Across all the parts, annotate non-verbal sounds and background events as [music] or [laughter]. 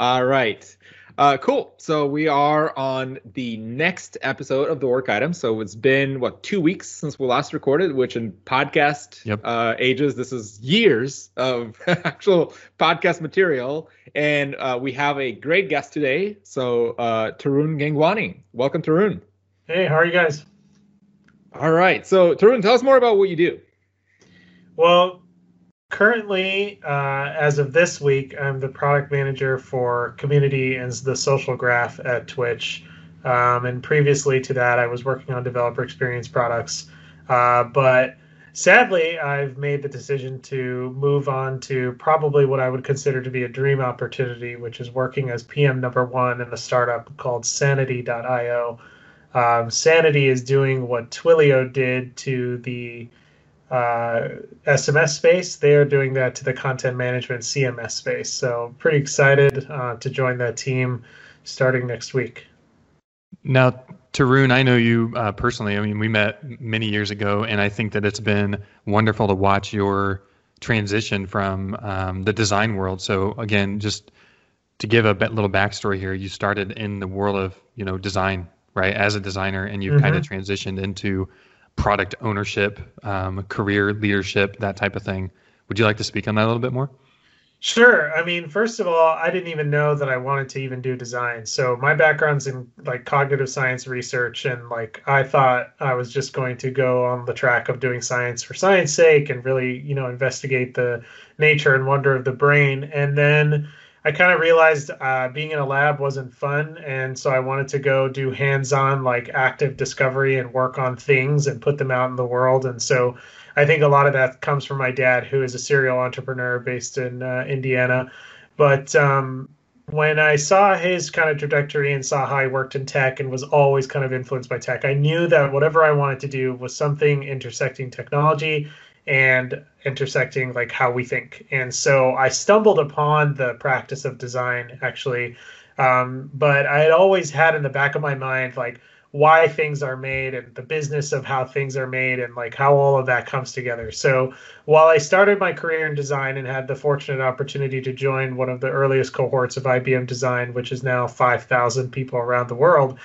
All right. Uh, cool. So we are on the next episode of the work item. So it's been what two weeks since we last recorded, which in podcast Yep. uh, ages, this is years of [laughs] actual podcast material. And uh, we have a great guest today. So uh, Tarun Gangwani, welcome, Tarun. Hey, how are you guys? All right. So Tarun, tell us more about what you do. Well, currently, uh, as of this week, I'm the product manager for community and the social graph at Twitch. Um, and previously to that, I was working on developer experience products. Uh, but sadly, I've made the decision to move on to probably what I would consider to be a dream opportunity, which is working as PM number one in a startup called Sanity.io. Um, Sanity is doing what Twilio did to the uh, SMS space. They are doing that to the content management CMS space. So pretty excited uh, to join that team starting next week. Now, Tarun, I know you uh, personally. I mean, we met many years ago, and I think that it's been wonderful to watch your transition from um, the design world. So, again, just to give a bit, little backstory here, you started in the world of you know design, right, as a designer, and you've kind of transitioned into product ownership, um, career leadership, that type of thing. Would you like to speak on that a little bit more? Sure. I mean, first of all, I didn't even know that I wanted to even do design. So my background's in like cognitive science research, and like I thought I was just going to go on the track of doing science for science sake and really, you know, investigate the nature and wonder of the brain. And then I kind of realized uh, being in a lab wasn't fun, and so I wanted to go do hands-on, like active discovery and work on things and put them out in the world. And so I think a lot of that comes from my dad, who is a serial entrepreneur based in uh, Indiana. But um, when I saw his kind of trajectory and saw how he worked in tech and was always kind of influenced by tech, I knew that whatever I wanted to do was something intersecting technology and intersecting like how we think. And so I stumbled upon the practice of design actually. Um, but I had always had in the back of my mind like why things are made and the business of how things are made and like how all of that comes together. So while I started my career in design and had the fortunate opportunity to join one of the earliest cohorts of IBM Design, which is now 5,000 people around the world,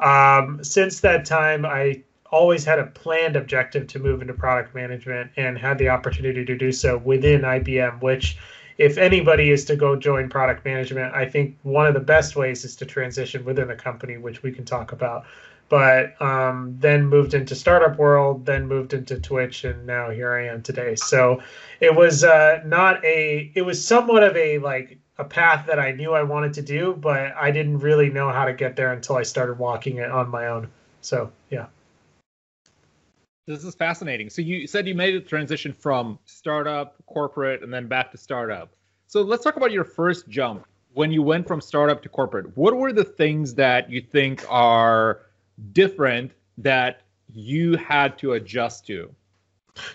um, since that time, I always had a planned objective to move into product management and had the opportunity to do so within IBM, which if anybody is to go join product management, I think one of the best ways is to transition within the company, which we can talk about. But um, then moved into startup world, then moved into Twitch, and now here I am today. So it was uh, not a, it was somewhat of a like a path that I knew I wanted to do, but I didn't really know how to get there until I started walking it on my own. So yeah. This is fascinating. So you said you made a transition from startup, corporate, and then back to startup. So let's talk about your first jump when you went from startup to corporate. What were the things that you think are different that you had to adjust to?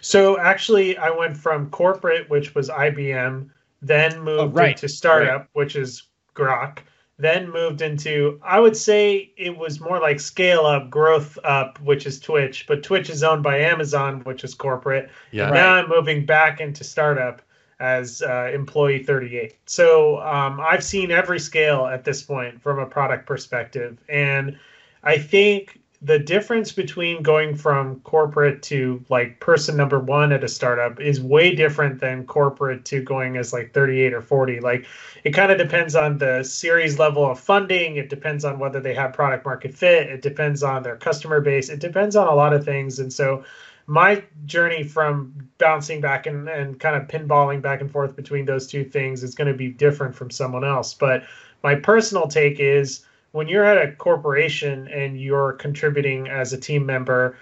So actually, I went from corporate, which was IBM, then oh, moved Oh, right, into startup, which is Grok, then moved into I would say it was more like scale up, growth up, which is Twitch, but Twitch is owned by Amazon, which is corporate. Yeah. And Now I'm moving back into startup as uh, employee 38. So um, I've seen every scale at this point from a product perspective, and I think the difference between going from corporate to like person number one at a startup is way different than corporate to going as like 38 or 40 like it kind of depends on the series level of funding. It depends on whether they have product market fit. It depends on their customer base. It depends on a lot of things. And so my journey from bouncing back and, and kind of pinballing back and forth between those two things is going to be different from someone else. But my personal take is when you're at a corporation and you're contributing as a team member,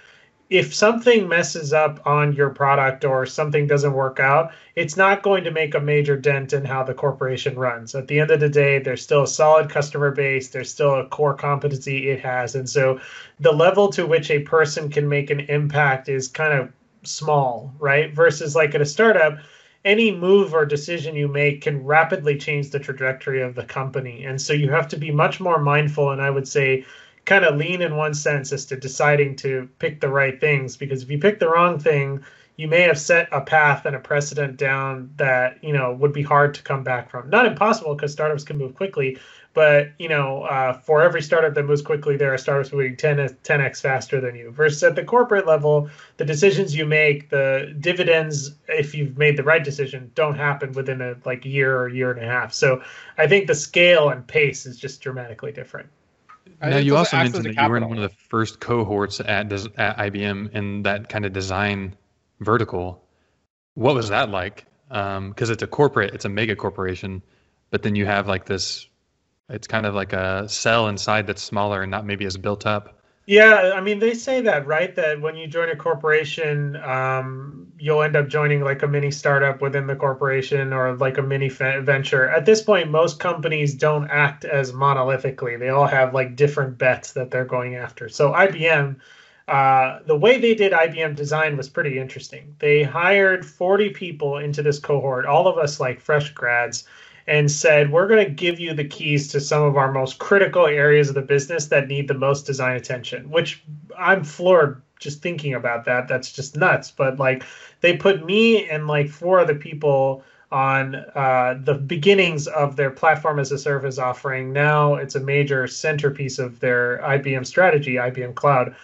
if something messes up on your product or something doesn't work out, it's not going to make a major dent in how the corporation runs. At the end of the day, there's still a solid customer base, there's still a core competency it has. And so the level to which a person can make an impact is kind of small, right? Versus like at a startup, any move or decision you make can rapidly change the trajectory of the company. And so you have to be much more mindful and I would say kind of lean in one sense as to deciding to pick the right things because if you pick the wrong thing, you may have set a path and a precedent down that you know would be hard to come back from. Not impossible because startups can move quickly, but you know, uh, for every startup that moves quickly, there are startups moving 10 10x faster than you. Versus at the corporate level, the decisions you make, the dividends, if you've made the right decision, don't happen within a like year or year and a half. So I think the scale and pace is just dramatically different. Now you also mentioned that you were in one of the first cohorts at at IBM in that kind of design vertical. What was that like? Because um, it's a corporate, it's a mega corporation, but then you have like this it's kind of like a cell inside that's smaller and not maybe as built up. Yeah, I mean, they say that, right? That when you join a corporation, um, you'll end up joining like a mini startup within the corporation or like a mini venture. At this point, most companies don't act as monolithically. They all have like different bets that they're going after. So IBM, uh, the way they did IBM design was pretty interesting. They hired 40 people into this cohort, all of us like fresh grads and said, We're going to give you the keys to some of our most critical areas of the business that need the most design attention, which I'm floored just thinking about that. That's just nuts. But like, they put me and like four other people on uh, the beginnings of their platform as a service offering. Now it's a major centerpiece of their IBM strategy, IBM Cloud.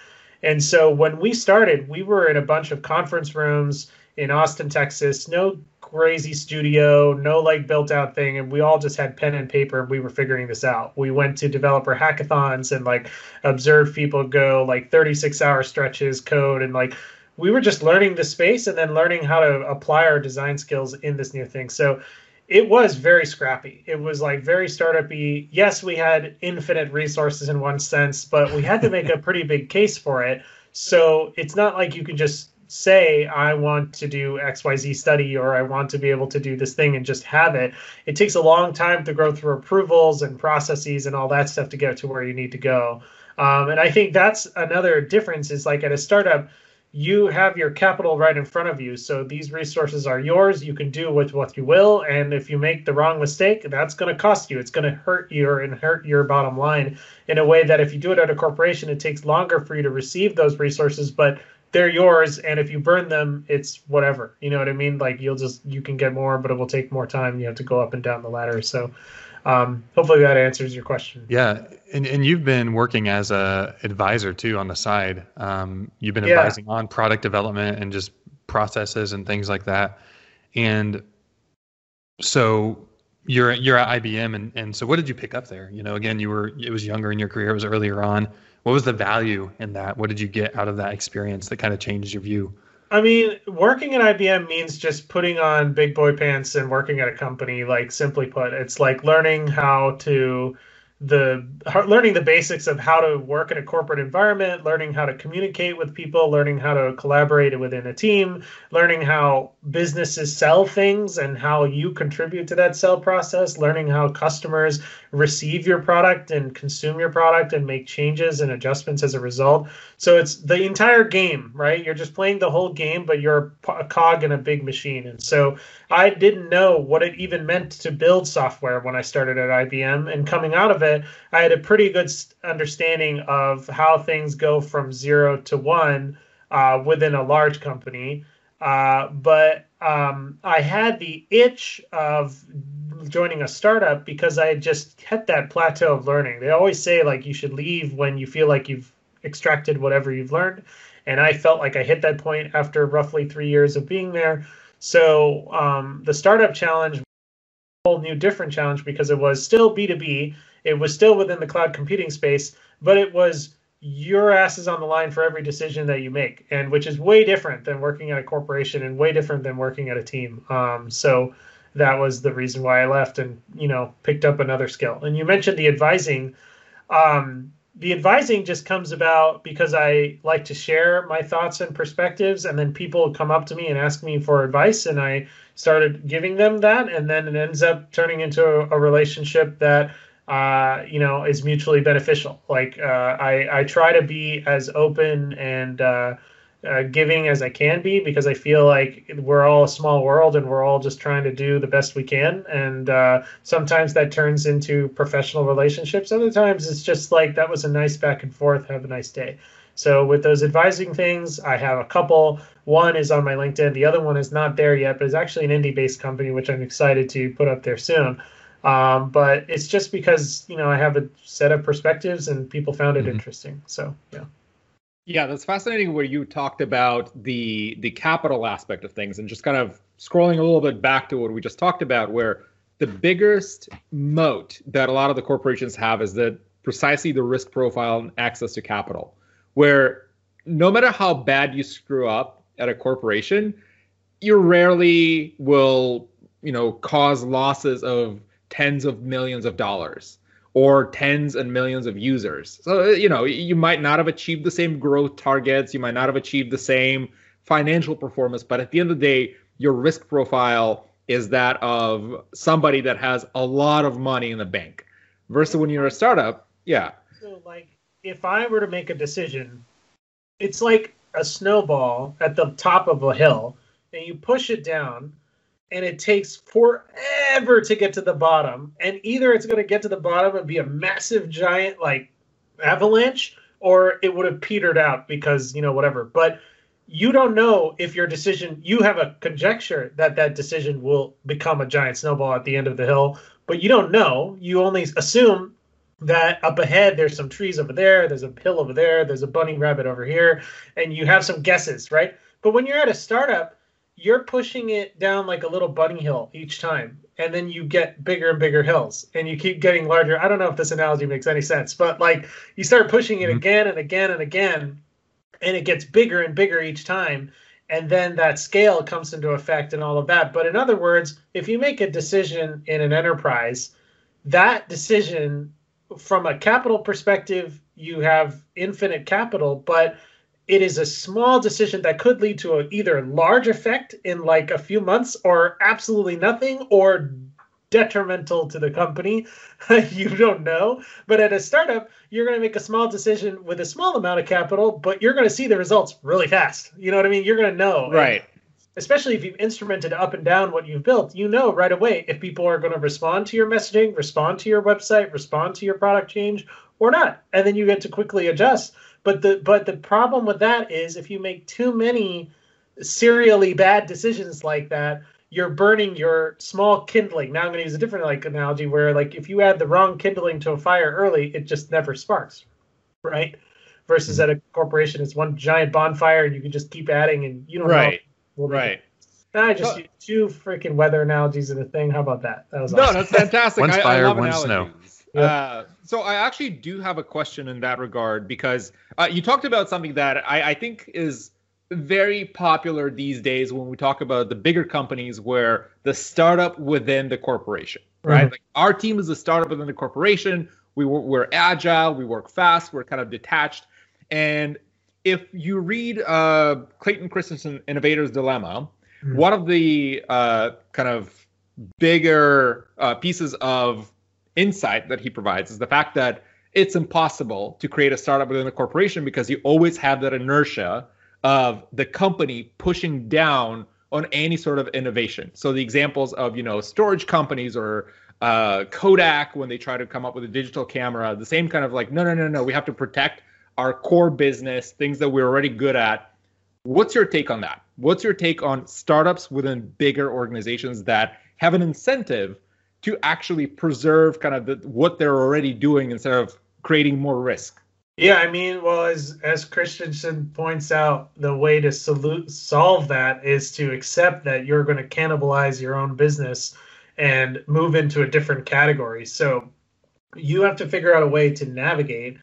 And so when we started, we were in a bunch of conference rooms in Austin, Texas. No crazy studio, no like built out thing, and we all just had pen and paper and we were figuring this out. We went to developer hackathons and like observed people go like 36 hour stretches code and like we were just learning the space and then learning how to apply our design skills in this new thing. So it was very scrappy. It was like very startupy. Yes, we had infinite resources in one sense, but we had to make a [laughs] pretty big case for it. So it's not like you can just say I want to do XYZ study or I want to be able to do this thing and just have it. It takes a long time to go through approvals and processes and all that stuff to get to where you need to go. Um, and I think that's another difference is like at a startup, you have your capital right in front of you. So these resources are yours. You can do with what you will. And if you make the wrong mistake, that's going to cost you. It's going to hurt you and hurt your bottom line in a way that if you do it at a corporation, it takes longer for you to receive those resources, but they're yours and if you burn them it's whatever. You know what i mean? Like you'll just you can get more but it will take more time you have to go up and down the ladder. So um, hopefully that answers your question. Yeah and, and you've been working as a advisor too on the side. Um, you've been advising yeah. on product development and just processes and things like that. And so you're you're at IBM and, and so what did you pick up there? You know again you were it was younger in your career it was earlier on what was the value in that? What did you get out of that experience that kind of changed your view? I mean, working at IBM means just putting on big boy pants and working at a company. Like simply put, it's like learning how to the learning the basics of how to work in a corporate environment, learning how to communicate with people, learning how to collaborate within a team, learning how businesses sell things and how you contribute to that sell process, learning how customers receive your product and consume your product and make changes and adjustments as a result. So it's the entire game, right? You're just playing the whole game, but you're a cog in a big machine. And so I didn't know what it even meant to build software when I started at IBM. And coming out of it, I had a pretty good understanding of how things go from zero to one uh, within a large company. Uh, but um, I had the itch of joining a startup because I had just hit that plateau of learning. They always say like you should leave when you feel like you've extracted whatever you've learned. And I felt like I hit that point after roughly three years of being there. So um, the startup challenge, a whole new different challenge because it was still B2B. It was still within the cloud computing space, but it was your ass is on the line for every decision that you make, and which is way different than working at a corporation and way different than working at a team. Um, so that was the reason why I left and you know picked up another skill. And you mentioned the advising. Um, the advising just comes about because I like to share my thoughts and perspectives, and then people come up to me and ask me for advice, and I started giving them that, and then it ends up turning into a, a relationship that uh, you know is mutually beneficial. Like uh, I, I try to be as open and uh, uh, giving as I can be because I feel like we're all a small world and we're all just trying to do the best we can. And uh, sometimes that turns into professional relationships. Other times it's just like that was a nice back and forth. Have a nice day. So with those advising things, I have a couple. One is on my LinkedIn. The other one is not there yet, but it's actually an indie-based company, which I'm excited to put up there soon. Um, but it's just because you know I have a set of perspectives and people found it mm-hmm. interesting. So yeah. Yeah, that's fascinating where you talked about the the capital aspect of things and just kind of scrolling a little bit back to what we just talked about where the biggest moat that a lot of the corporations have is that precisely the risk profile and access to capital where no matter how bad you screw up at a corporation you rarely will you know cause losses of tens of millions of dollars or tens and millions of users. So, uh, you know, you might not have achieved the same growth targets, you might not have achieved the same financial performance, but at the end of the day, your risk profile is that of somebody that has a lot of money in the bank versus when you're a startup, yeah. So, like, if I were to make a decision, it's like a snowball at the top of a hill, and you push it down, and it takes forever to get to the bottom. And either it's going to get to the bottom and be a massive giant like avalanche, or it would have petered out because you know whatever. But you don't know if your decision. You have a conjecture that that decision will become a giant snowball at the end of the hill, but you don't know. You only assume that up ahead there's some trees over there, there's a hill over there, there's a bunny rabbit over here, and you have some guesses, right? But when you're at a startup you're pushing it down like a little bunny hill each time and then you get bigger and bigger hills and you keep getting larger i don't know if this analogy makes any sense but like you start pushing it mm-hmm. again and again and again and it gets bigger and bigger each time and then that scale comes into effect and all of that but in other words if you make a decision in an enterprise that decision from a capital perspective you have infinite capital but it is a small decision that could lead to a, either large effect in like a few months or absolutely nothing or detrimental to the company. [laughs] you don't know. But at a startup, you're going to make a small decision with a small amount of capital, but you're going to see the results really fast. You know what I mean? You're going to know. Right. And especially if you've instrumented up and down what you've built, you know right away if people are going to respond to your messaging, respond to your website, respond to your product change or not. And then you get to quickly adjust but the but the problem with that is if you make too many serially bad decisions like that, you're burning your small kindling. Now I'm going to use a different like analogy where like if you add the wrong kindling to a fire early, it just never sparks, right? Versus mm-hmm. at a corporation, it's one giant bonfire and you can just keep adding and you don't right. know. Right. I just used two freaking weather analogies in a thing. How about that? That was no, awesome. that's fantastic. One's fire, I one's snow. Yep. Uh, so I actually do have a question in that regard because uh, you talked about something that I, I, think is very popular these days when we talk about the bigger companies where the startup within the corporation, right? Mm-hmm. Like our team is a startup within the corporation. We we're agile, we work fast, we're kind of detached, and if you read uh, Clayton Christensen Innovator's Dilemma, mm-hmm. one of the uh, kind of bigger uh, pieces of insight that he provides is the fact that it's impossible to create a startup within a corporation because you always have that inertia of the company pushing down on any sort of innovation. So the examples of you know storage companies or uh, Kodak when they try to come up with a digital camera, the same kind of like no no no no we have to protect our core business, things that we're already good at. What's your take on that? What's your take on startups within bigger organizations that have an incentive to actually preserve kind of the, what they're already doing instead of creating more risk. Yeah, I mean, well, as as Christensen points out, the way to salute, solve that is to accept that you're going to cannibalize your own business and move into a different category. So you have to figure out a way to navigate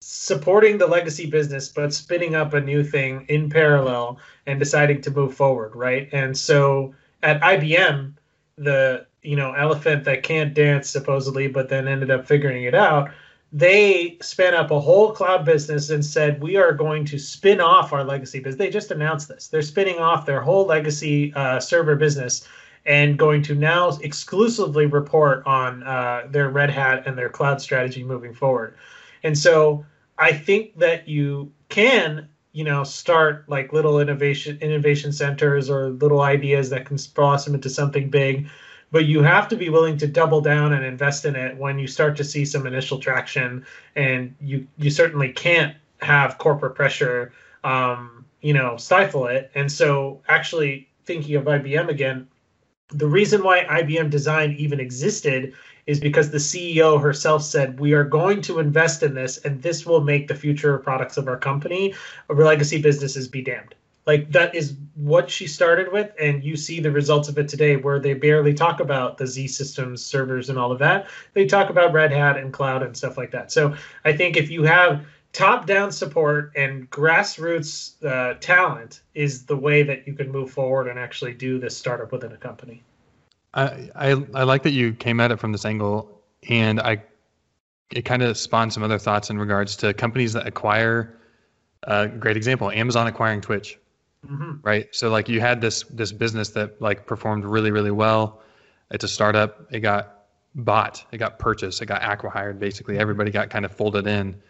supporting the legacy business but spinning up a new thing in parallel and deciding to move forward, right? And so at IBM, the you know elephant that can't dance supposedly, but then ended up figuring it out. They spun up a whole cloud business and said we are going to spin off our legacy business. They just announced this. They're spinning off their whole legacy uh, server business and going to now exclusively report on uh, their Red Hat and their cloud strategy moving forward. And so I think that you can you know start like little innovation innovation centers or little ideas that can blossom into something big but you have to be willing to double down and invest in it when you start to see some initial traction and you you certainly can't have corporate pressure, um, you know, stifle it. And so, actually, thinking of IBM again, the reason why IBM Design even existed is because the CEO herself said, We are going to invest in this, and this will make the future products of our company, our legacy businesses, be damned. Like that is what she started with, and you see the results of it today, where they barely talk about the Z systems, servers, and all of that. They talk about Red Hat and cloud and stuff like that. So I think if you have top-down support and grassroots uh, talent, is the way that you can move forward and actually do this startup within a company. I, I, I like that you came at it from this angle, and I it kind of spawned some other thoughts in regards to companies that acquire. A uh, great example: Amazon acquiring Twitch. Mm-hmm. Right. So like you had this this business that like performed really really well. It's a startup. It got bought. It got purchased. It got acquired. Basically, everybody got kind of folded in.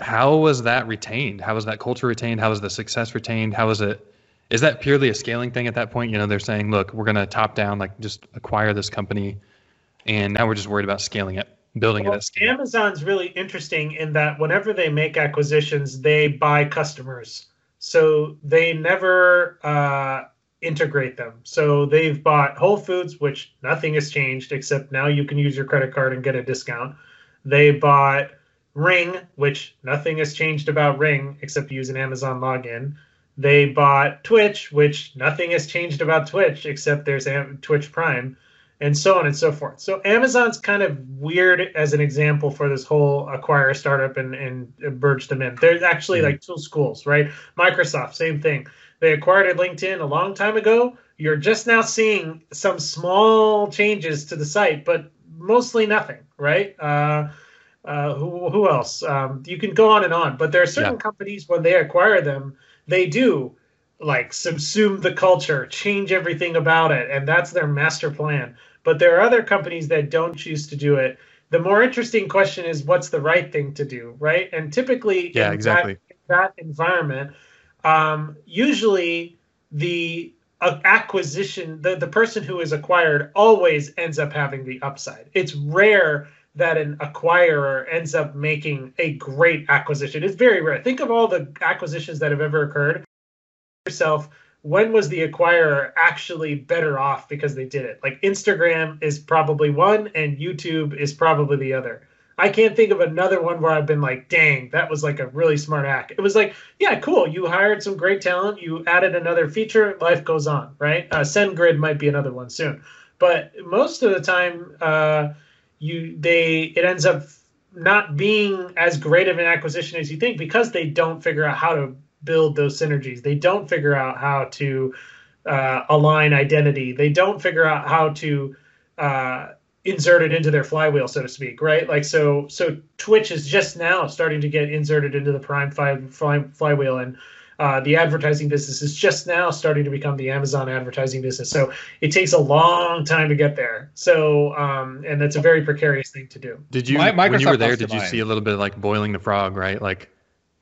How was that retained? How was that culture retained? How was the success retained? How was it? Is that purely a scaling thing at that point? You know, they're saying, look, we're going to top down, like just acquire this company, and now we're just worried about scaling it, building well, it at. Amazon's really interesting in that whenever they make acquisitions, they buy customers so they never uh, integrate them. So they've bought Whole Foods, which nothing has changed except now you can use your credit card and get a discount. They bought Ring, which nothing has changed about Ring except use an Amazon login. They bought Twitch, which nothing has changed about Twitch except there's Twitch Prime and so on and so forth. So Amazon's kind of weird as an example for this whole acquire startup and, and merge them in. There's actually mm-hmm. like two schools, right? Microsoft, same thing. They acquired LinkedIn a long time ago. You're just now seeing some small changes to the site, but mostly nothing, right? Uh, uh, who, who else? Um, you can go on and on, but there are certain yeah. companies when they acquire them, they do like subsume the culture, change everything about it, and that's their master plan. But there are other companies that don't choose to do it. The more interesting question is what's the right thing to do, right? And typically, yeah, exactly. That, that environment, um, usually the uh, acquisition, the, the person who is acquired always ends up having the upside. It's rare that an acquirer ends up making a great acquisition. It's very rare. Think of all the acquisitions that have ever occurred yourself when was the acquirer actually better off because they did it? Like instagram is probably one and youtube is probably the other. I can't think of another one where i've been like dang that was like a really smart hack. It was like yeah cool you hired some great talent you added another feature life goes on right? Uh, sendgrid might be another one soon. But most of the time uh, you they it ends up not being as great of an acquisition as you think because they don't figure out how to build those synergies. They don't figure out how to uh, align identity. They don't figure out how to uh, insert it into their flywheel, so to speak, right? Like so, so Twitch is just now starting to get inserted into the Prime Five fly, flywheel, and uh, the advertising business is just now starting to become the Amazon advertising business. So it takes a long time to get there. So, um, and that's a very precarious thing to do. Did you, My, when you were there, did you see a little bit like boiling the frog, right? Like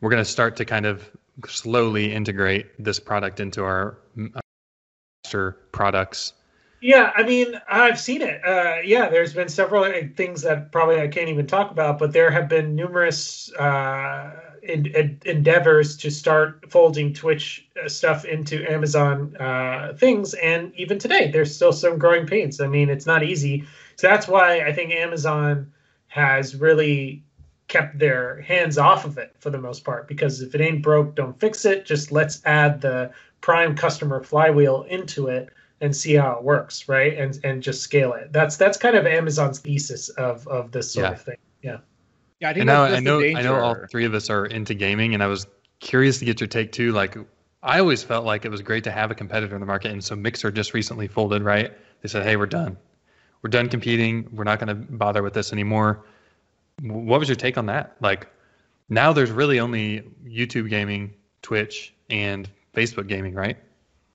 we're going to start to kind of slowly integrate this product into our master products? Yeah, I mean, I've seen it. Uh, yeah, there's been several things that probably I can't even talk about, but there have been numerous uh, in, in, endeavors to start folding Twitch uh, stuff into Amazon uh, things, and even today, there's still some growing pains. I mean, it's not easy. So that's why I think Amazon has really kept their hands off of it for the most part because if it ain't broke, don't fix it. Just let's add the prime customer flywheel into it and see how it works, right? And and just scale it. That's that's kind of Amazon's thesis of of this sort yeah. of thing. Yeah. Yeah, I think now, I know I know all three of us are into gaming, and I was curious to get your take too. Like, I always felt like it was great to have a competitor in the market, and so Mixer just recently folded. Right? They said, "Hey, we're done. We're done competing. We're not going to bother with this anymore." What was your take on that? Like now there's really only YouTube gaming, Twitch, and Facebook gaming, right?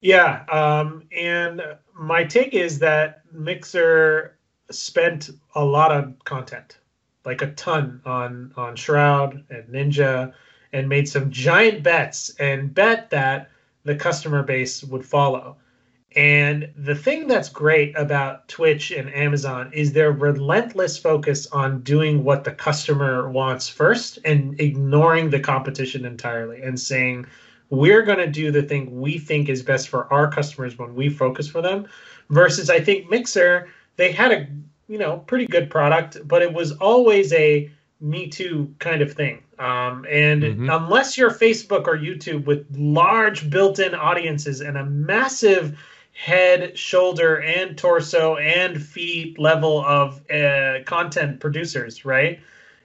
Yeah. Um, and my take is that Mixer spent a lot of content, like a ton on on Shroud and Ninja, and made some giant bets and bet that the customer base would follow. And the thing that's great about Twitch and Amazon is their relentless focus on doing what the customer wants first and ignoring the competition entirely and saying, we're going to do the thing we think is best for our customers when we focus for them. Versus, I think Mixer, they had a you know pretty good product, but it was always a me too kind of thing. Um, and mm-hmm. unless you're Facebook or YouTube with large built-in audiences and a massive head, shoulder, and torso and feet level of uh, content producers, right?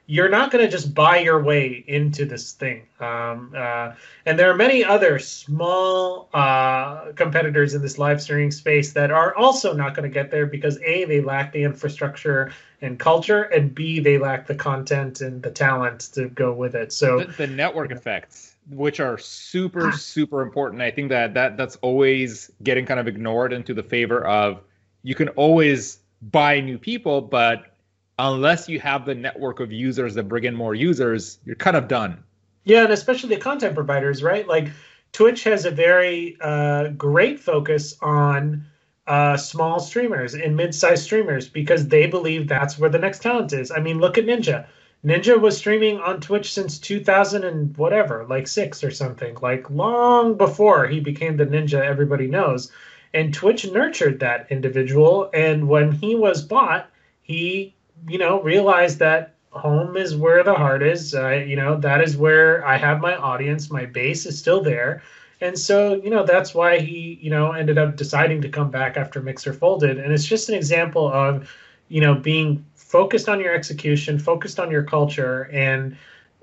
You're not going to just buy your way into this thing. Um, uh, and there are many other small uh, competitors in this live streaming space that are also not going to get there because A, they lack the infrastructure and culture, and B, they lack the content and the talent to go with it. So the, the network effects which are super ah. super important. I think that that that's always getting kind of ignored into the favor of you can always buy new people, but unless you have the network of users that bring in more users, you're kind of done. Yeah, and especially the content providers, right? Like Twitch has a very uh, great focus on uh, small streamers and mid-sized streamers because they believe that's where the next talent is. I mean, look at Ninja. Ninja was streaming on Twitch since 2000 and whatever, like six or something, like long before he became the ninja everybody knows. And Twitch nurtured that individual. And when he was bought, he, you know, realized that home is where the heart is. Uh, you know, that is where I have my audience. My base is still there. And so, you know, that's why he, you know, ended up deciding to come back after Mixer folded. And it's just an example of, you know, being focused on your execution, focused on your culture, and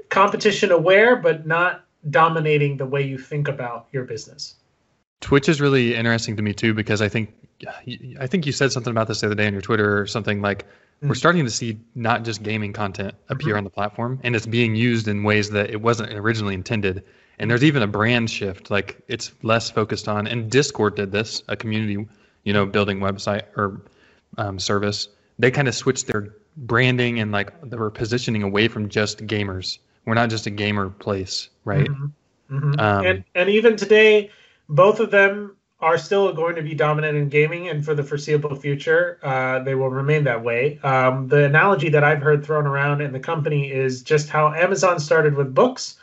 competition aware, but not dominating the way you think about your business. Twitch is really interesting to me too because I think I think you said something about this the other day on your Twitter or something like mm-hmm. we're starting to see not just gaming content appear mm-hmm. on the platform and it's being used in ways that it wasn't originally intended. And there's even a brand shift like it's less focused on and Discord did this, a community, you know, building website or um, service. They kind of switched their branding and like were positioning away from just gamers. We're not just a gamer place, right? Mm-hmm. Mm-hmm. Um, and and even today, both of them are still going to be dominant in gaming, and for the foreseeable future, uh, they will remain that way. Um, the analogy that I've heard thrown around in the company is just how Amazon started with books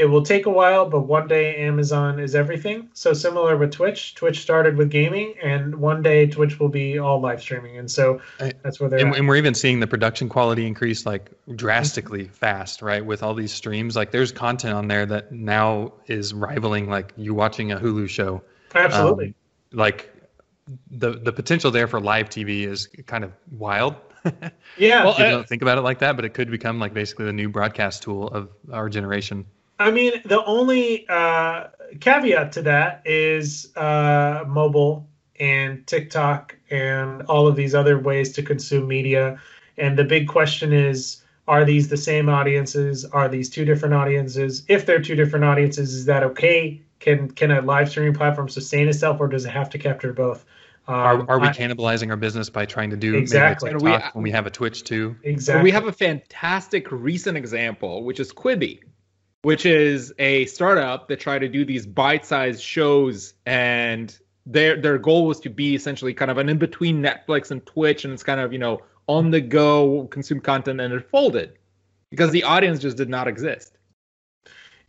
it will take a while, but one day Amazon is everything. So similar with Twitch. Twitch started with gaming, and one day Twitch will be all live streaming, and so that's where they're. And, and, we're even seeing the production quality increase like drastically fast, right? With all these streams, like there's content on there that now is rivaling like you watching a Hulu show. Absolutely. Um, like the the potential there for live TV is kind of wild. yeah. [laughs] well, People don't think about it like that, but it could become like basically the new broadcast tool of our generation. I mean, the only uh, caveat to that is uh, mobile and TikTok and all of these other ways to consume media. And the big question is are these the same audiences? Are these two different audiences? If they're two different audiences, is that okay? Can can a live streaming platform sustain itself, or does it have to capture both? Um, are, are we I, cannibalizing our business by trying to do exactly maybe TikTok we, when we have a Twitch too? Exactly. We have a fantastic recent example, which is Quibi which is a startup that tried to do these bite-sized shows and their their goal was to be essentially kind of an in-between Netflix and Twitch and it's kind of, you know, on the go consume content and it folded because the audience just did not exist.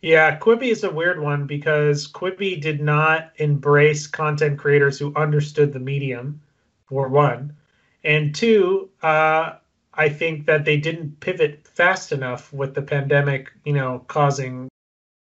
Yeah, Quibi is a weird one because Quibi did not embrace content creators who understood the medium, for one. And two, uh, I think that they didn't pivot fast enough with the pandemic, you know, causing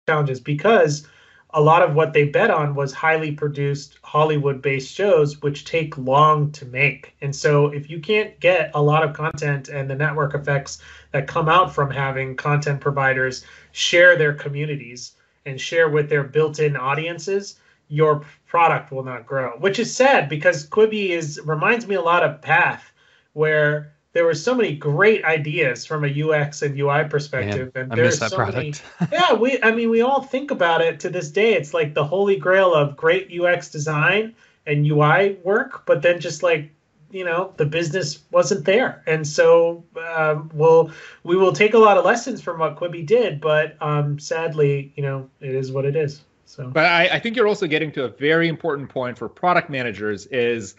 challenges because a lot of what they bet on was highly produced Hollywood based shows, which take long to make. And so, if you can't get a lot of content and the network effects that come out from having content providers share their communities and share with their built in audiences, your product will not grow, which is sad because Quibi is reminds me a lot of Path, where there were so many great ideas from a UX and UI perspective, Man, and I there's that so product. many. [laughs] yeah, we. I mean, we all think about it to this day. It's like the holy grail of great UX design and UI work, but then just like you know, the business wasn't there, and so um, we'll we will take a lot of lessons from what Quibi did, but um, sadly, you know, it is what it is. So, but I, I think you're also getting to a very important point for product managers is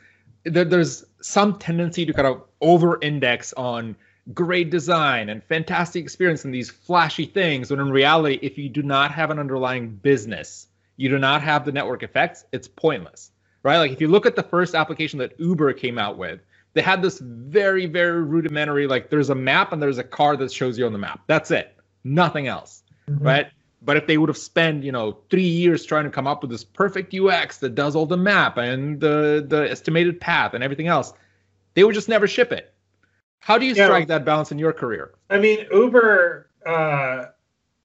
that there's some tendency to kind of over-index on great design and fantastic experience and these flashy things when in reality if you do not have an underlying business you do not have the network effects it's pointless right? Like if you look at the first application that uber came out with they had this very very rudimentary like there's a map and there's a car that shows you on the map. That's it. Nothing else mm-hmm. right but if they would have spent you know three years trying to come up with this perfect ux that does all the map and the the estimated path and everything else they would just never ship it how do you strike that balance in your career? I mean, Uber, uh,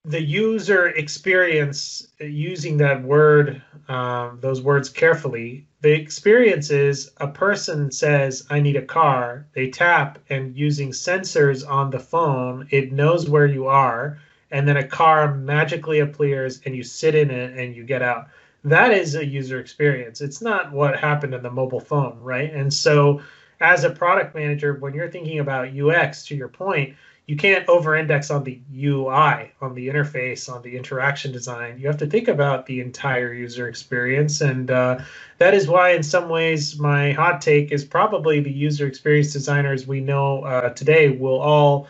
the user experience, using that word, um, those words carefully, the experience is a person says, I need a car. They tap, and using sensors on the phone, it knows where you are. And then a car magically appears, and you sit in it and you get out. That is a user experience. It's not what happened in the mobile phone, right? And so, as a product manager, when you're thinking about UX, to your point, you can't over index on the UI, on the interface, on the interaction design. You have to think about the entire user experience. And uh, that is why, in some ways, my hot take is probably the user experience designers we know uh, today will all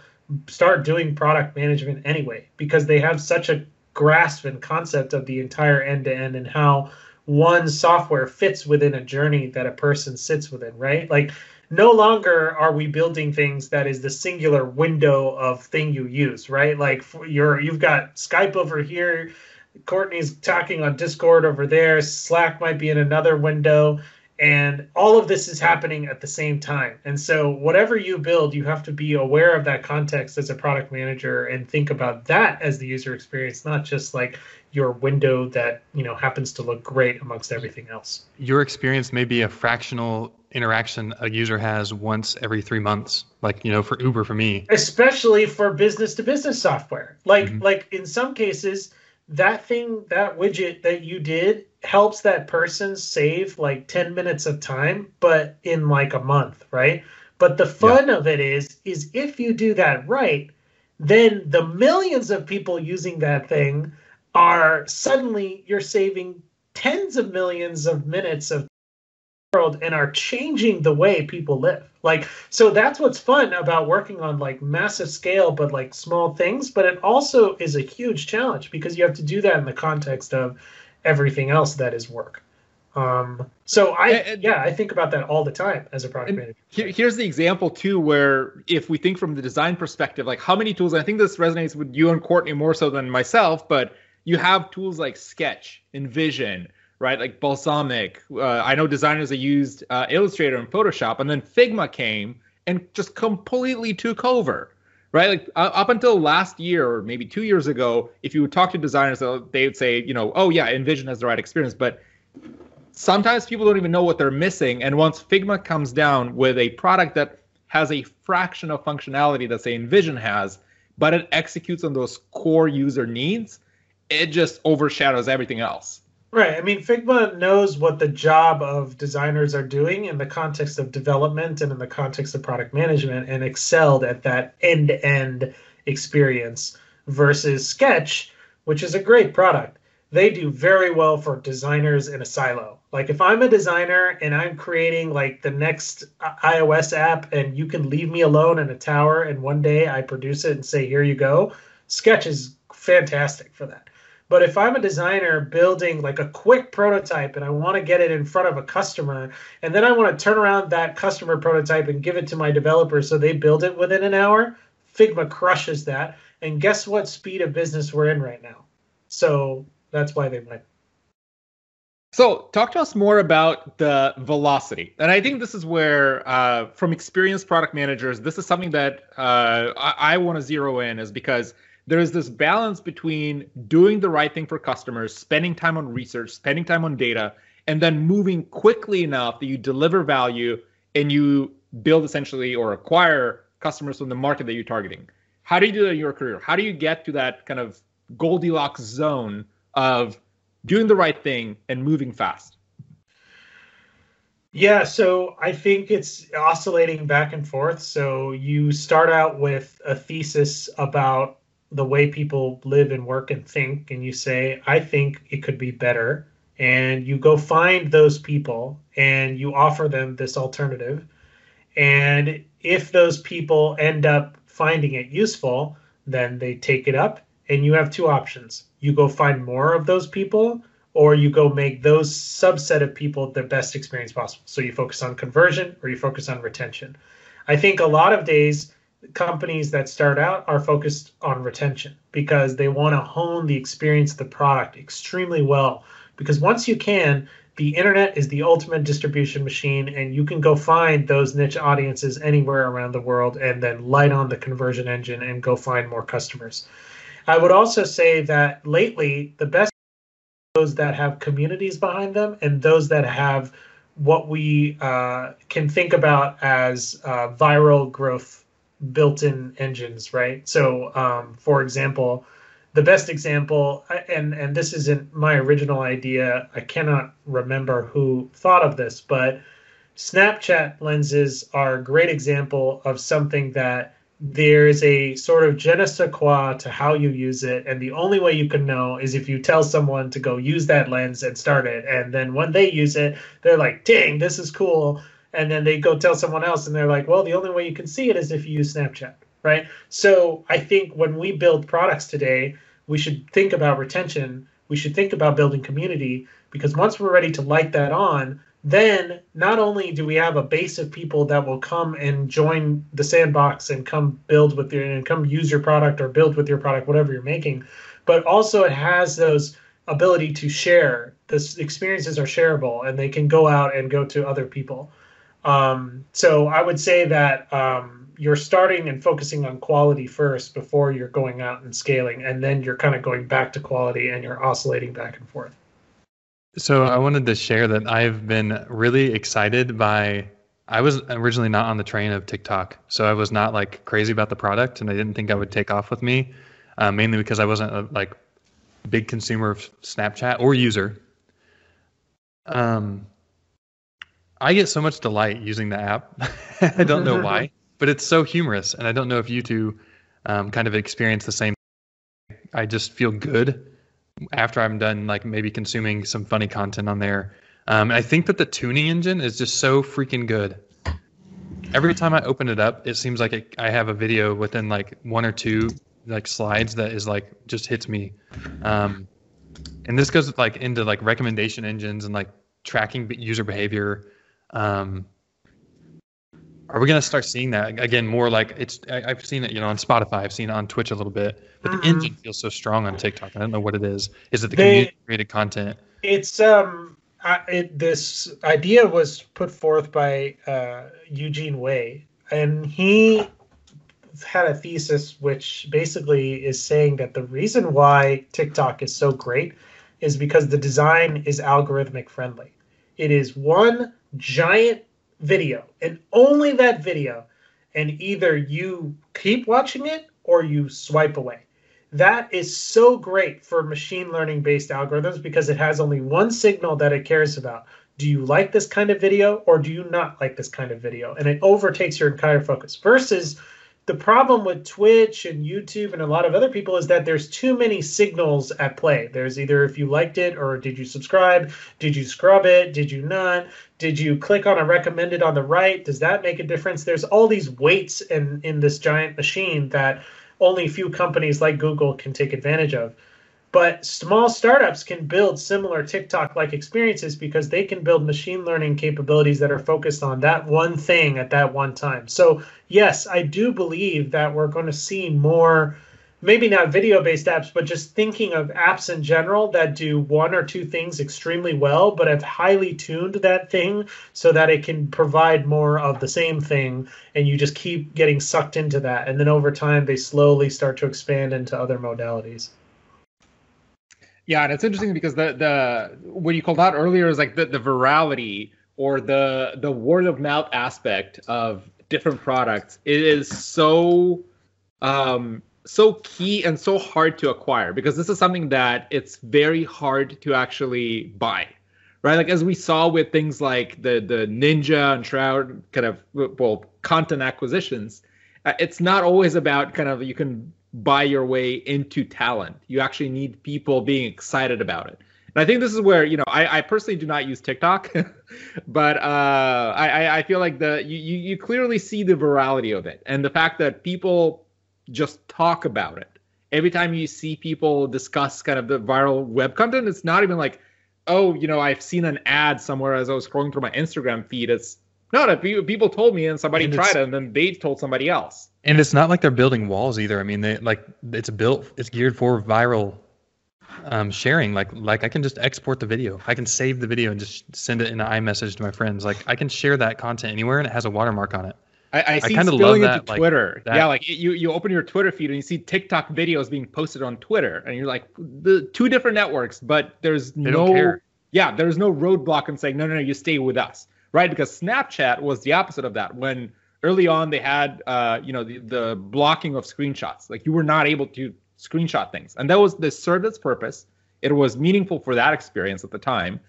start doing product management anyway, because they have such a grasp and concept of the entire end to end and how one software fits within a journey that a person sits within, right? Like no longer are we building things that is the singular window of thing you use, right? Like you're you've got Skype over here, Courtney's talking on Discord over there, Slack might be in another window, and all of this is happening at the same time. And so whatever you build, you have to be aware of that context as a product manager and think about that as the user experience, not just like your window that you know happens to look great amongst everything else. Your experience may be a fractional interaction a user has once every three months like you know for uber for me especially for business to business software like mm-hmm. like in some cases that thing that widget that you did helps that person save like 10 minutes of time but in like a month right but the fun yeah. of it is is if you do that right then the millions of people using that thing are suddenly you're saving tens of millions of minutes of world and are changing the way people live. Like so that's what's fun about working on like massive scale but like small things, but it also is a huge challenge because you have to do that in the context of everything else that is work. Um, so I and, yeah, I think about that all the time as a product manager. Here, here's the example too where if we think from the design perspective, like how many tools, I think this resonates with you and Courtney more so than myself, but you have tools like Sketch, InVision, right? Like Balsamiq. Uh, I know designers that used uh, Illustrator and Photoshop, and then Figma came and just completely took over, right? Like uh, up until last year or maybe two years ago, if you would talk to designers, they would say, you know, oh yeah, InVision has the right experience, but sometimes people don't even know what they're missing. And once Figma comes down with a product that has a fraction of functionality that say InVision has, but it executes on those core user needs, it just overshadows everything else. Right. I mean, Figma knows what the job of designers are doing in the context of development and in the context of product management and excelled at that end to end experience versus Sketch, which is a great product. They do very well for designers in a silo. Like, if I'm a designer and I'm creating like the next iOS app and you can leave me alone in a tower and one day I produce it and say, here you go, Sketch is fantastic for that but if I'm a designer building like a quick prototype and I want to get it in front of a customer, and then I want to turn around that customer prototype and give it to my developers so they build it within an hour, Figma crushes that. And guess what speed of business we're in right now? So that's why they win. So, talk to us more about the velocity. And I think this is where, uh, from experienced product managers, this is something that uh, I, I want to zero in, is because there is this balance between doing the right thing for customers, spending time on research, spending time on data, and then moving quickly enough that you deliver value and you build essentially or acquire customers from the market that you're targeting. How do you do that in your career? How do you get to that kind of Goldilocks zone of doing the right thing and moving fast? Yeah, so I think it's oscillating back and forth. So you start out with a thesis about the way people live and work and think and you say i think it could be better and you go find those people and you offer them this alternative and if those people end up finding it useful then they take it up and you have two options. You go find more of those people or you go make those subset of people the best experience possible. So you focus on conversion or you focus on retention. I think a lot of days companies that start out are focused on retention because they want to hone the experience of the product extremely well. Because once you can, the internet is the ultimate distribution machine, and you can go find those niche audiences anywhere around the world and then light on the conversion engine and go find more customers. I would also say that lately, the best those that have communities behind them and those that have what we uh, can think about as uh, viral growth built-in engines, right? So, um, for example, the best example, and and this isn't my original idea. I cannot remember who thought of this, but Snapchat lenses are a great example of something that there's a sort of je ne sais quoi to how you use it, and the only way you can know is if you tell someone to go use that lens and start it, and then when they use it, they're like, "Dang, this is cool." And then they go tell someone else and they're like well the only way you can see it is if you use snapchat right? So i think when we build products today we should think about retention. We should think about building community because once we're ready to light that on then not only do we have a base of people that will come and join the sandbox and come build with your and come use your product or build with your product whatever you're making but also it has those ability to share. The experiences are shareable and they can go out and go to other people um, so I would say that um, you're starting and focusing on quality first before you're going out and scaling, and then you're kind of going back to quality and you're oscillating back and forth. So I wanted to share that I've been really excited by. I was originally not on the train of TikTok, so I was not like crazy about the product, and I didn't think I would take off with me, uh, mainly because I wasn't a like big consumer of Snapchat or user. Um, I get so much delight using the app. [laughs] I don't know why, [laughs] but it's so humorous, and I don't know if you two um, kind of experience the same. I just feel good after I'm done, like maybe consuming some funny content on there. Um, I think that the tuning engine is just so freaking good. Every time I open it up, it seems like it, I have a video within like one or two like slides that is like just hits me. Um, and this goes like into like recommendation engines and like tracking user behavior um, are we going to start seeing that again more like it's I, have seen it you know on spotify i've seen it on twitch a little bit but mm-hmm. the engine feels so strong on tiktok i don't know what it is. Is it the community created content? It's um I, it, this idea was put forth by uh, eugene wei and he had a thesis which basically is saying that the reason why tiktok is so great is because the design is algorithmic friendly. It is one giant video and only that video and either you keep watching it or you swipe away. That is so great for machine learning based algorithms because it has only one signal that it cares about. Do you like this kind of video or do you not like this kind of video? And it overtakes your entire focus versus the problem with Twitch and YouTube and a lot of other people is that there's too many signals at play. There's either if you liked it or did you subscribe? Did you scrub it? Did you not? Did you click on a recommended on the right? Does that make a difference? There's all these weights in in this giant machine that only a few companies like Google can take advantage of. But small startups can build similar TikTok like experiences because they can build machine learning capabilities that are focused on that one thing at that one time. So, yes, I do believe that we're going to see more, maybe not video based apps, but just thinking of apps in general that do one or two things extremely well, but have highly tuned that thing so that it can provide more of the same thing. And you just keep getting sucked into that. And then over time, they slowly start to expand into other modalities. Yeah, and it's interesting because the the what you called out earlier is like the, the virality or the the word of mouth aspect of different products. It is so um so key and so hard to acquire because this is something that it's very hard to actually buy right like as we saw with things like the the ninja and shroud kind of well content acquisitions uh, it's not always about kind of you can buy your way into talent. You actually need people being excited about it. And I think this is where you know I, I personally do not use TikTok, [laughs] but uh, I, I feel like the you, you clearly see the virality of it and the fact that people just talk about it. Every time you see people discuss kind of the viral web content, it's not even like, oh, you know, I've seen an ad somewhere as I was scrolling through my Instagram feed. It's no, no, people told me and somebody and tried it and then they told somebody else. And it's not like they're building walls either. I mean, they like it's built, it's geared for viral um, sharing. Like, like I can just export the video. I can save the video and just send it in an iMessage to my friends. Like, I can share that content anywhere, and it has a watermark on it. I, I see I spilling into that, Twitter. Like, yeah, like you you open your Twitter feed and you see TikTok videos being posted on Twitter, and you're like, the two different networks, but there's they no yeah, there's no roadblock in saying no, no, no, you stay with us, right? Because Snapchat was the opposite of that. When early on they had uh, you know the, the blocking of screenshots, like you were not able to screenshot things. And that was this served its purpose. It was meaningful for that experience at the time,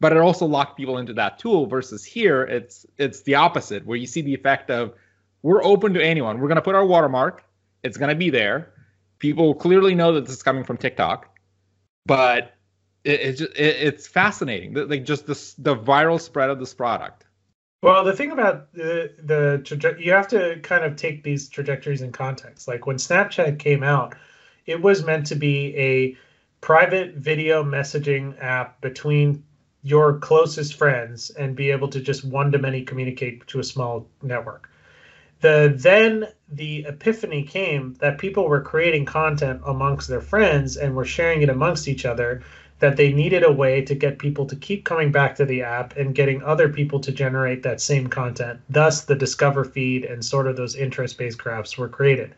but it also locked people into that tool. Versus here, it's it's the opposite, where you see the effect of we're open to anyone. We're gonna put our watermark. It's gonna be there. People clearly know that this is coming from TikTok, but it, it, just, it it's fascinating. Like just the the viral spread of this product. Well, the thing about the the you have to kind of take these trajectories in context. Like when Snapchat came out, it was meant to be a private video messaging app between your closest friends and be able to just one to many communicate to a small network. The then the epiphany came that people were creating content amongst their friends and were sharing it amongst each other that they needed a way to get people to keep coming back to the app and getting other people to generate that same content. Thus the discover feed and sort of those interest-based graphs were created.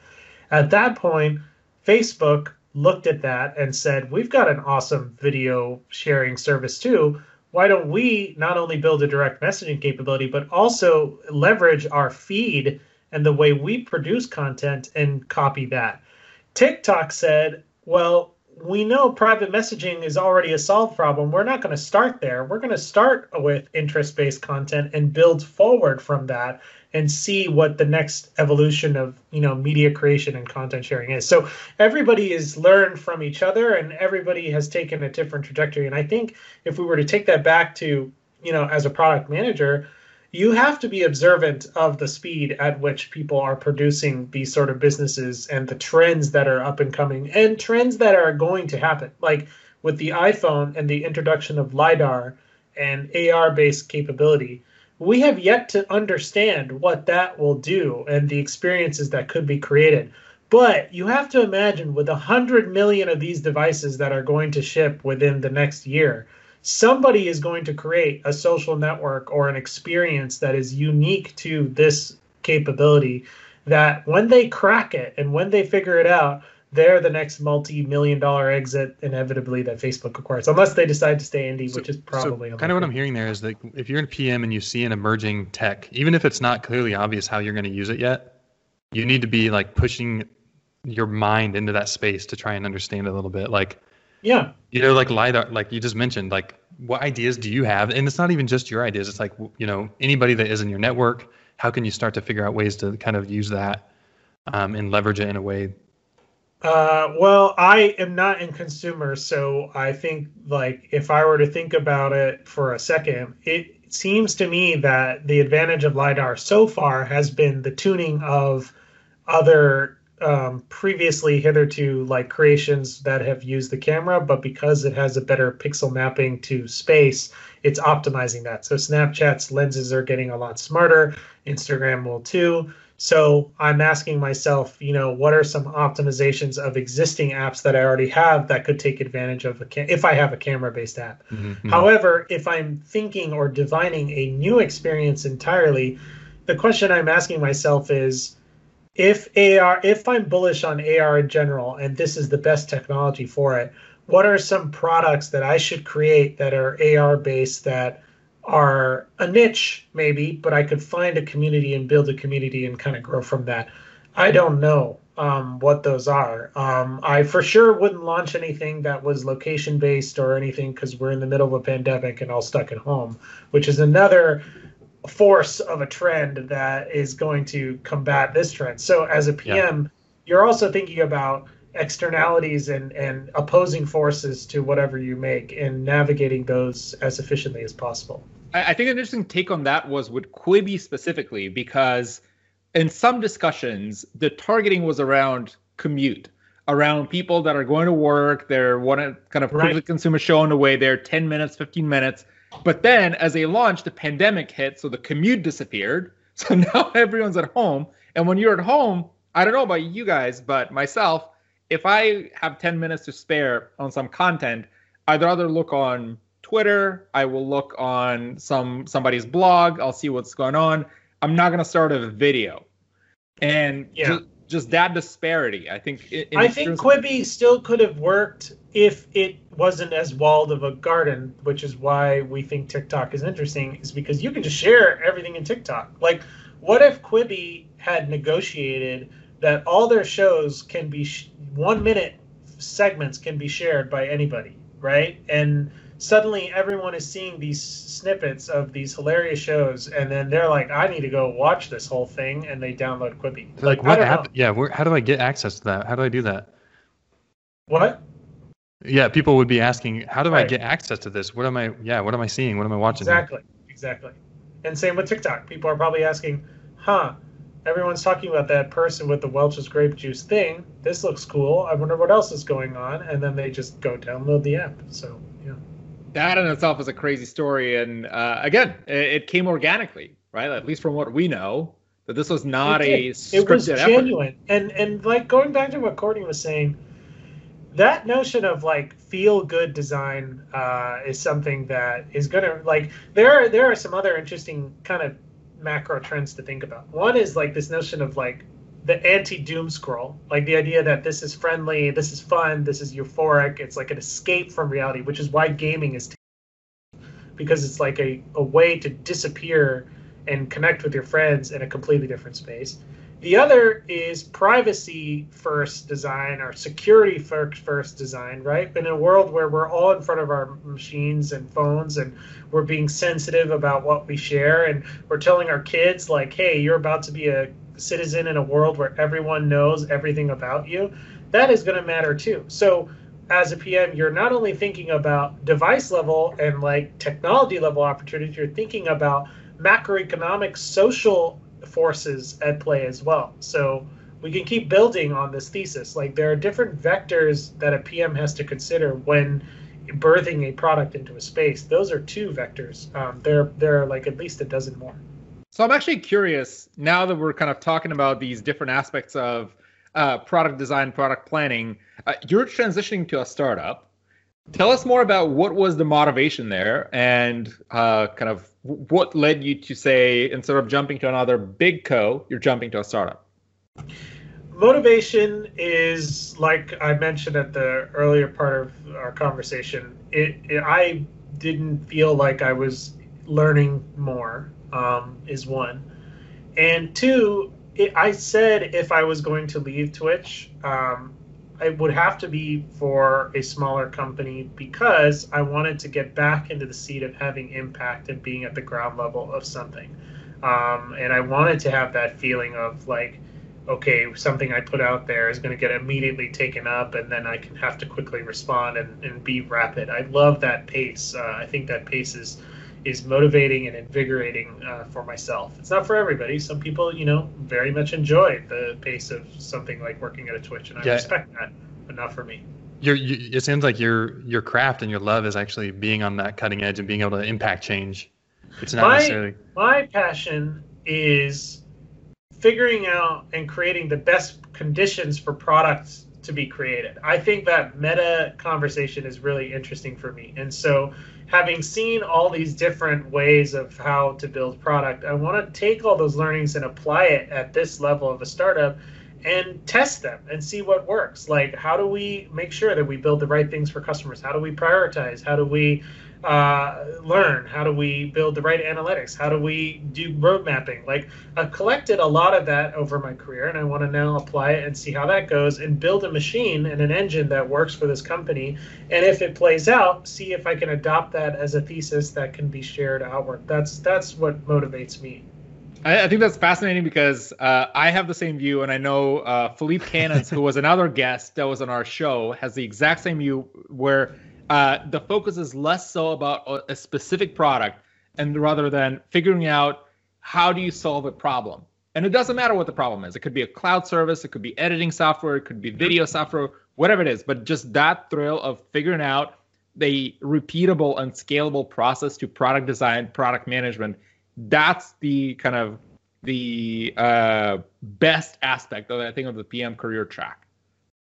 At that point, Facebook looked at that and said, We've got an awesome video sharing service too. Why don't we not only build a direct messaging capability, but also leverage our feed and the way we produce content and copy that? TikTok said, Well, we know private messaging is already a solved problem. We're not going to start there. We're going to start with interest based content and build forward from that and see what the next evolution of you know media creation and content sharing is so everybody is learned from each other and everybody has taken a different trajectory and i think if we were to take that back to you know as a product manager you have to be observant of the speed at which people are producing these sort of businesses and the trends that are up and coming and trends that are going to happen like with the iphone and the introduction of lidar and ar based capability we have yet to understand what that will do and the experiences that could be created. But you have to imagine with a hundred million of these devices that are going to ship within the next year, somebody is going to create a social network or an experience that is unique to this capability that when they crack it and when they figure it out, they're the next multi-million dollar exit inevitably that Facebook acquires, unless they decide to stay indie, so, which is probably so kind of what I'm hearing there is that if you're in PM and you see an emerging tech, even if it's not clearly obvious how you're going to use it yet, you need to be like pushing your mind into that space to try and understand it a little bit. Like, yeah, you know, like lidar, like you just mentioned, like what ideas do you have? And it's not even just your ideas. It's like you know anybody that is in your network. How can you start to figure out ways to kind of use that um, and leverage it in a way uh, well, I am not in consumer, so I think like if I were to think about it for a second, it seems to me that the advantage of lidar so far has been the tuning of other um, previously hitherto like creations that have used the camera, but because it has a better pixel mapping to space, it's optimizing that. So Snapchat's lenses are getting a lot smarter. Instagram will too. So I'm asking myself, you know, what are some optimizations of existing apps that I already have that could take advantage of a ca- if I have a camera-based app. Mm-hmm, mm-hmm. However, if I'm thinking or divining a new experience entirely, the question I'm asking myself is if AR if I'm bullish on AR in general and this is the best technology for it, what are some products that I should create that are AR based that are a niche maybe but i could find a community and build a community and kind of grow from that? I don't know um, what those are. Um, i for sure wouldn't launch anything that was location based or anything because we're in the middle of a pandemic and all stuck at home which is another force of a trend that is going to combat this trend so as a pm you're also thinking about externalities and, and opposing forces to whatever you make and navigating those as efficiently as possible. I, I think an interesting take on that was with Quibi specifically, because in some discussions, the targeting was around commute, around people that are going to work, they're want to kind of quickly right. consume a show on the way there, 10 minutes, 15 minutes. But then as they launched, the pandemic hit, so the commute disappeared. [laughs] So now everyone's at home. And when you're at home, I don't know about you guys, but myself, if I have 10 minutes to spare on some content, I'd rather look on Twitter, I will look on some somebody's blog, I'll see what's going on. I'm not going to start a video. And yeah. just, just that disparity, I think. I think Quibi still could have worked if it wasn't as walled of a garden, which is why we think TikTok is interesting, is because you can just share everything in TikTok. Like, what if Quibi had negotiated that all their shows can be sh- one minute segments can be shared by anybody, right? And suddenly everyone is seeing these snippets of these hilarious shows, and then they're like, "I need to go watch this whole thing," and they download Quibi. Like, like, what? Yeah, where, how do I get access to that? How do I do that? What? Yeah, people would be asking, "How do right. I get access to this? What am I? Yeah, what am I seeing? What am I watching?" Exactly, here? exactly. And same with TikTok. People are probably asking, "Huh." everyone's talking about that person with the Welch's grape juice thing. This looks cool. I wonder what else is going on. And then they just go download the app. So, yeah. That in itself is a crazy story. And uh, again, it, it, came organically, right? At least from what we know, that this was not a scripted. It was genuine. Effort. And, and like going back to what Courtney was saying, that notion of like feel good design uh, is something that is to like there are there are some other interesting kind of macro trends to think about. One is like this notion of like the anti doom scroll, like the idea that this is friendly, this is fun, this is euphoric, it's like an escape from reality, which is why gaming is t- because it's like a, a way to disappear and connect with your friends in a completely different space. The other is privacy first design or security first design, right? In a world where we're all in front of our machines and phones and we're being sensitive about what we share and we're telling our kids, like, hey, you're about to be a citizen in a world where everyone knows everything about you, that is going to matter too. So, as a PM, you're not only thinking about device level and like technology level opportunities, you're thinking about macroeconomic social forces at play as well. So we can keep building on this thesis. Like there are different vectors that a PM has to consider when birthing a product into a space. Those are two vectors. Um, there, there are like at least a dozen more. So I'm actually curious now that we're kind of talking about these different aspects of uh, product design, product planning. Uh, you're transitioning to a startup. Tell us more about what was the motivation there and uh, kind of what led you to say instead of jumping to another big co, you're jumping to a startup? Motivation is like I mentioned at the earlier part of our conversation. It, it I didn't feel like I was learning more. Um, is one, and two. It, I said if I was going to leave Twitch, um, it would have to be for a smaller company because I wanted to get back into the seat of having impact and being at the ground level of something. Um, and I wanted to have that feeling of like, okay, something I put out there is going to get immediately taken up, and then I can have to quickly respond and, and be rapid. I love that pace. Uh, I think that pace is is motivating and invigorating uh, for myself. It's not for everybody. Some people, you know, very much enjoy the pace of something like working at a Twitch, and I yeah. respect that, but not for me. you're it seems like your your craft and your love is actually being on that cutting edge and being able to impact change. It's not my, necessarily my passion is figuring out and creating the best conditions for products to be created. I think that meta conversation is really interesting for me, and so having seen all these different ways of how to build product, I want to take all those learnings and apply it at this level of a startup and test them and see what works. Like, how do we make sure that we build the right things for customers? How do we prioritize? How do we uh, learn? How do we build the right analytics? How do we do road mapping? Like I've collected a lot of that over my career, and I want to now apply it and see how that goes, and build a machine and an engine that works for this company. And if it plays out, see if I can adopt that as a thesis that can be shared outward. That's that's what motivates me. I, think that's fascinating because uh, I have the same view, and I know uh, Philippe Cannons, who was another guest that was on our show, has the exact same view where uh, the focus is less so about a specific product and rather than figuring out how do you solve a problem. And it doesn't matter what the problem is. It could be a cloud service, it could be editing software, it could be video software, whatever it is. But just that thrill of figuring out the repeatable and scalable process to product design, product management that's the kind of the uh, best aspect of I think of the PM career track.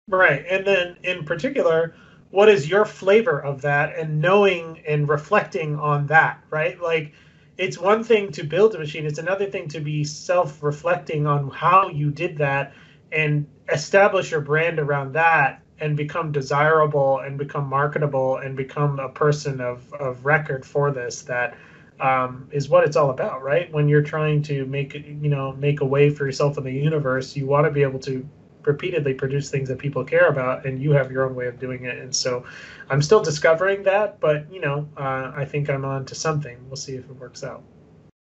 Right, and then in particular, what is your flavor of that, and knowing and reflecting on that, right? Like, it's one thing to build a machine; it's another thing to be self-reflecting on how you did that and establish your brand around that and become desirable and become marketable and become a person of, of record for this that um, is what it's all about, right? When you're trying to make you know make a way for yourself in the universe, you want to be able to repeatedly produce things that people care about, and you have your own way of doing it. And so, I'm still discovering that, but you know, uh, I think I'm on to something. We'll see if it works out.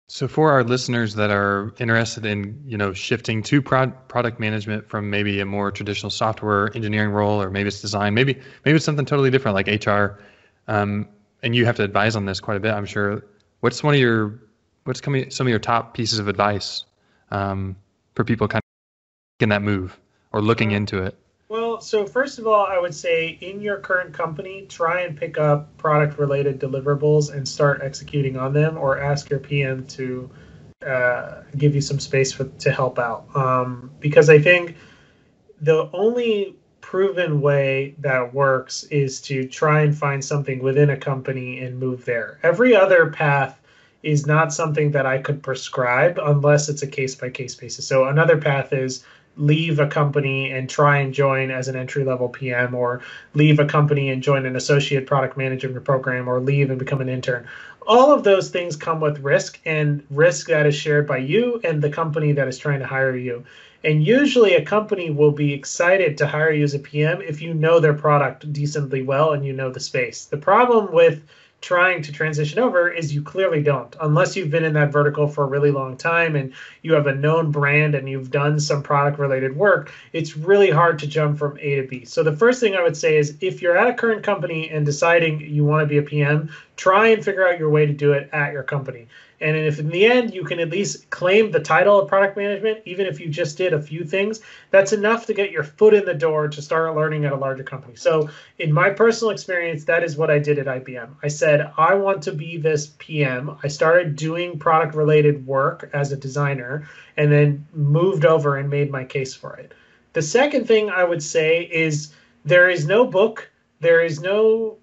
So, for our listeners that are interested in, you know, shifting to prod- product management from maybe a more traditional software engineering role, or maybe it's design, maybe maybe it's something totally different like HR, um, and you have to advise on this quite a bit, I'm sure. What's one of your what's coming some of your top pieces of advice um, for people kind of in that move or looking into it? Well, so first of all, I would say in your current company, try and pick up product related deliverables and start executing on them, or ask your PM to uh, give you some space for to help out. Um, because I think the only proven way that works is to try and find something within a company and move there. Every other path is not something that I could prescribe unless it's a case by case basis. So another path is leave a company and try and join as an entry level PM or leave a company and join an associate product management program or leave and become an intern. All of those things come with risk and risk that is shared by you and the company that is trying to hire you. And usually a company will be excited to hire you as a PM if you know their product decently well and you know the space. The problem with trying to transition over is you clearly don't. Unless you've been in that vertical for a really long time and you have a known brand and you've done some product related work it's really hard to jump from a to b. So the first thing i would say is if you're at a current company and deciding you want to be a pm try and figure out your way to do it at your company and if in the end you can at least claim the title of product management, even if you just did a few things, that's enough to get your foot in the door to start learning at a larger company. So, in my personal experience, that is what I did at IBM. I said, I want to be this PM. I started doing product related work as a designer and then moved over and made my case for it. The second thing I would say is there is no book, there is no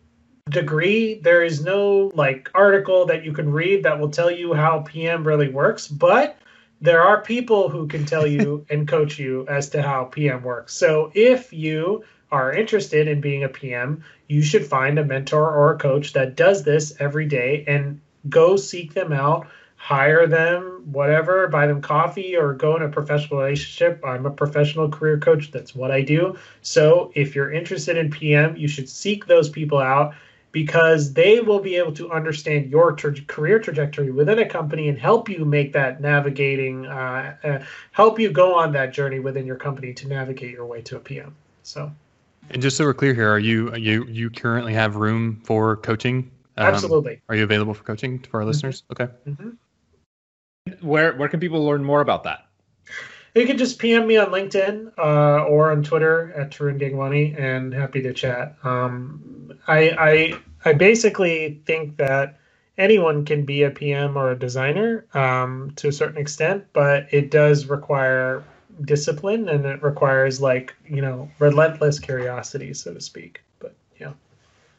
degree. There is no like article that you can read that will tell you how PM really works, but there are people who can tell you [laughs] and coach you as to how PM works. So if you are interested in being a PM, you should find a mentor or a coach that does this every day and go seek them out, hire them, whatever, buy them coffee or go in a professional relationship. I'm a professional career coach. That's what I do. So if you're interested in PM, you should seek those people out because they will be able to understand your tra- career trajectory within a company and help you make that navigating, uh, uh, help you go on that journey within your company to navigate your way to a PM. So, and just so we're clear here, are you you you currently have room for coaching? Um, Absolutely. Are you available for coaching for our mm-hmm. listeners? Okay. Mm-hmm. Where where can people learn more about that? You can just PM me on LinkedIn uh, or on Twitter at Tarun Gangwani, and happy to chat. Um, I, I I basically think that anyone can be a PM or a designer um, to a certain extent, but it does require discipline and it requires like you know relentless curiosity, so to speak. But yeah.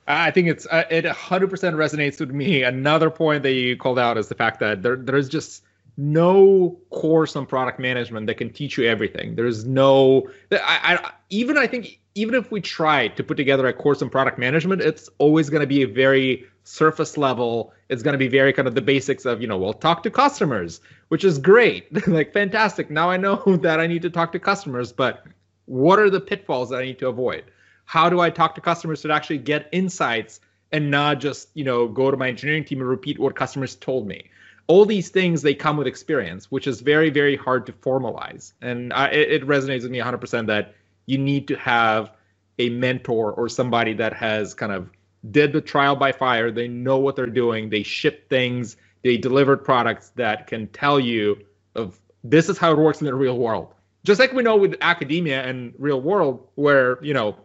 I think it's uh, it 100% resonates with me. Another point that you called out is the fact that there there's just no course on product management that can teach you everything. There's no, I, I, even I think even if we try to put together a course on product management, it's always going to be a very surface level. It's going to be very kind of the basics of you know, well, talk to customers, which is great, [laughs] like fantastic. Now I know [laughs] that I need to talk to customers, but what are the pitfalls that I need to avoid? How do I talk to customers to actually get insights and not just you know go to my engineering team and repeat what customers told me? All these things they come with experience, which is very very hard to formalize. And I, it, it resonates with me 100% that you need to have a mentor or somebody that has kind of did the trial by fire. They know what they're doing. They ship things. They delivered products that can tell you of this is how it works in the real world. Just like we know with academia and real world, where you know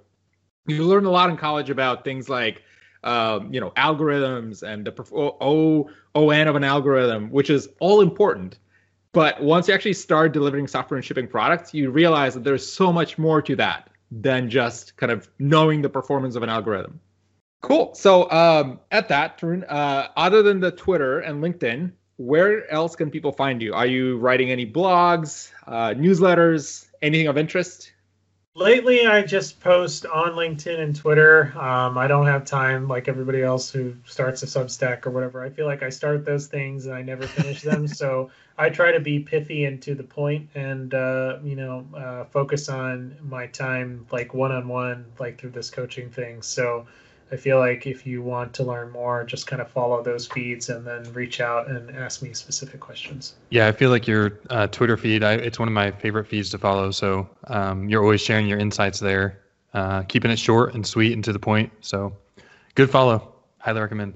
you learn a lot in college about things like um, you know algorithms and the O O N of an algorithm, which is all important. But once you actually start delivering software and shipping products, you realize that there's so much more to that than just kind of knowing the performance of an algorithm. Cool. So um, at that, Tarun, uh, other than the Twitter and LinkedIn, where else can people find you? Are you writing any blogs, uh, newsletters, anything of interest? Lately, I just post on LinkedIn and Twitter. Um, I don't have time like everybody else who starts a Substack or whatever. I feel like I start those things and I never finish them. [laughs] so I try to be pithy and to the point, and uh, you know, uh, focus on my time like one on one, like through this coaching thing. So I feel like if you want to learn more, just kind of follow those feeds and then reach out and ask me specific questions. Yeah, I feel like your uh, Twitter feed, I, it's one of my favorite feeds to follow. So um, you're always sharing your insights there, uh, keeping it short and sweet and to the point. So good follow. Highly recommend.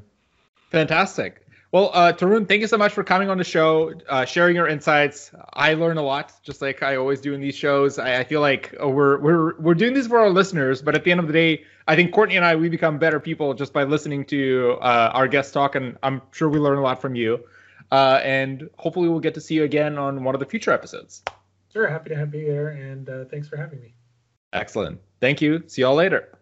Fantastic. Well, uh, Tarun, thank you so much for coming on the show, uh, sharing your insights. I learn a lot, just like I always do in these shows. I, I feel like uh, we're we're we're doing this for our listeners, but at the end of the day, I think Courtney and I we become better people just by listening to uh, our guests talk, and I'm sure we learn a lot from you. Uh, and hopefully, we'll get to see you again on one of the future episodes. Sure, happy to have you here, and uh, thanks for having me. Excellent. Thank you. See y'all later.